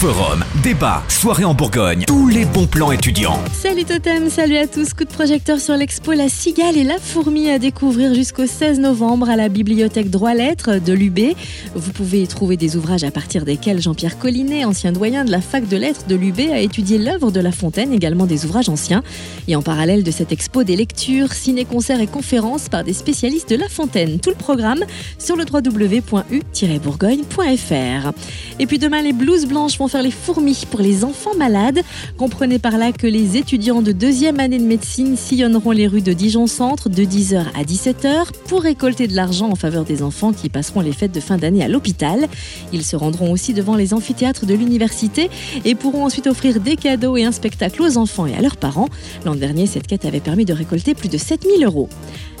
Forum, débat, soirée en Bourgogne, tous les bons plans étudiants. Salut Totem, salut à tous. Coup de projecteur sur l'expo La Cigale et la Fourmi à découvrir jusqu'au 16 novembre à la bibliothèque Droit-Lettres de l'UB. Vous pouvez y trouver des ouvrages à partir desquels Jean-Pierre Collinet, ancien doyen de la fac de lettres de l'UB, a étudié l'œuvre de La Fontaine, également des ouvrages anciens. Et en parallèle de cette expo, des lectures, ciné-concerts et conférences par des spécialistes de La Fontaine. Tout le programme sur le www.u-bourgogne.fr. Et puis demain, les blouses blanches vont faire les fourmis pour les enfants malades. Comprenez par là que les étudiants de deuxième année de médecine sillonneront les rues de Dijon Centre de 10h à 17h pour récolter de l'argent en faveur des enfants qui passeront les fêtes de fin d'année à l'hôpital. Ils se rendront aussi devant les amphithéâtres de l'université et pourront ensuite offrir des cadeaux et un spectacle aux enfants et à leurs parents. L'an dernier, cette quête avait permis de récolter plus de 7000 euros.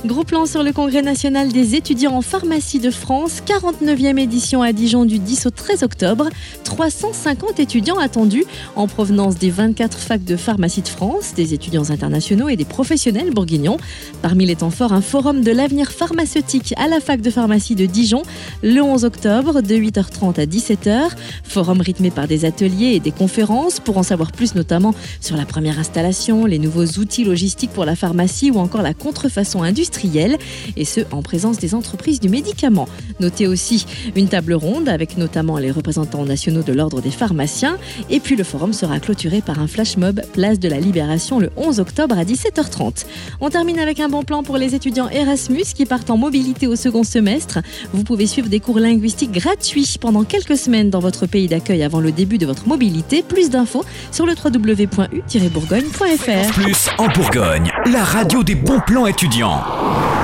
Gros plan sur le Congrès national des étudiants en pharmacie de France, 49e édition à Dijon du 10 au 13 octobre. 350 étudiants attendus en provenance des 24 facs de pharmacie de France, des étudiants internationaux et des professionnels bourguignons. Parmi les temps forts, un forum de l'avenir pharmaceutique à la fac de pharmacie de Dijon le 11 octobre de 8h30 à 17h. Forum rythmé par des ateliers et des conférences pour en savoir plus notamment sur la première installation, les nouveaux outils logistiques pour la pharmacie ou encore la contrefaçon industrielle et ce en présence des entreprises du médicament. Notez aussi une table ronde avec notamment les représentants nationaux de l'ordre des pharmaciens et puis le forum sera clôturé par un flash mob place de la Libération le 11 octobre à 17h30. On termine avec un bon plan pour les étudiants Erasmus qui partent en mobilité au second semestre. Vous pouvez suivre des cours linguistiques gratuits pendant quelques semaines dans votre pays d'accueil avant le début de votre mobilité. Plus d'infos sur le www.u-bourgogne.fr. Plus en Bourgogne, la radio des bons plans étudiants. Oh!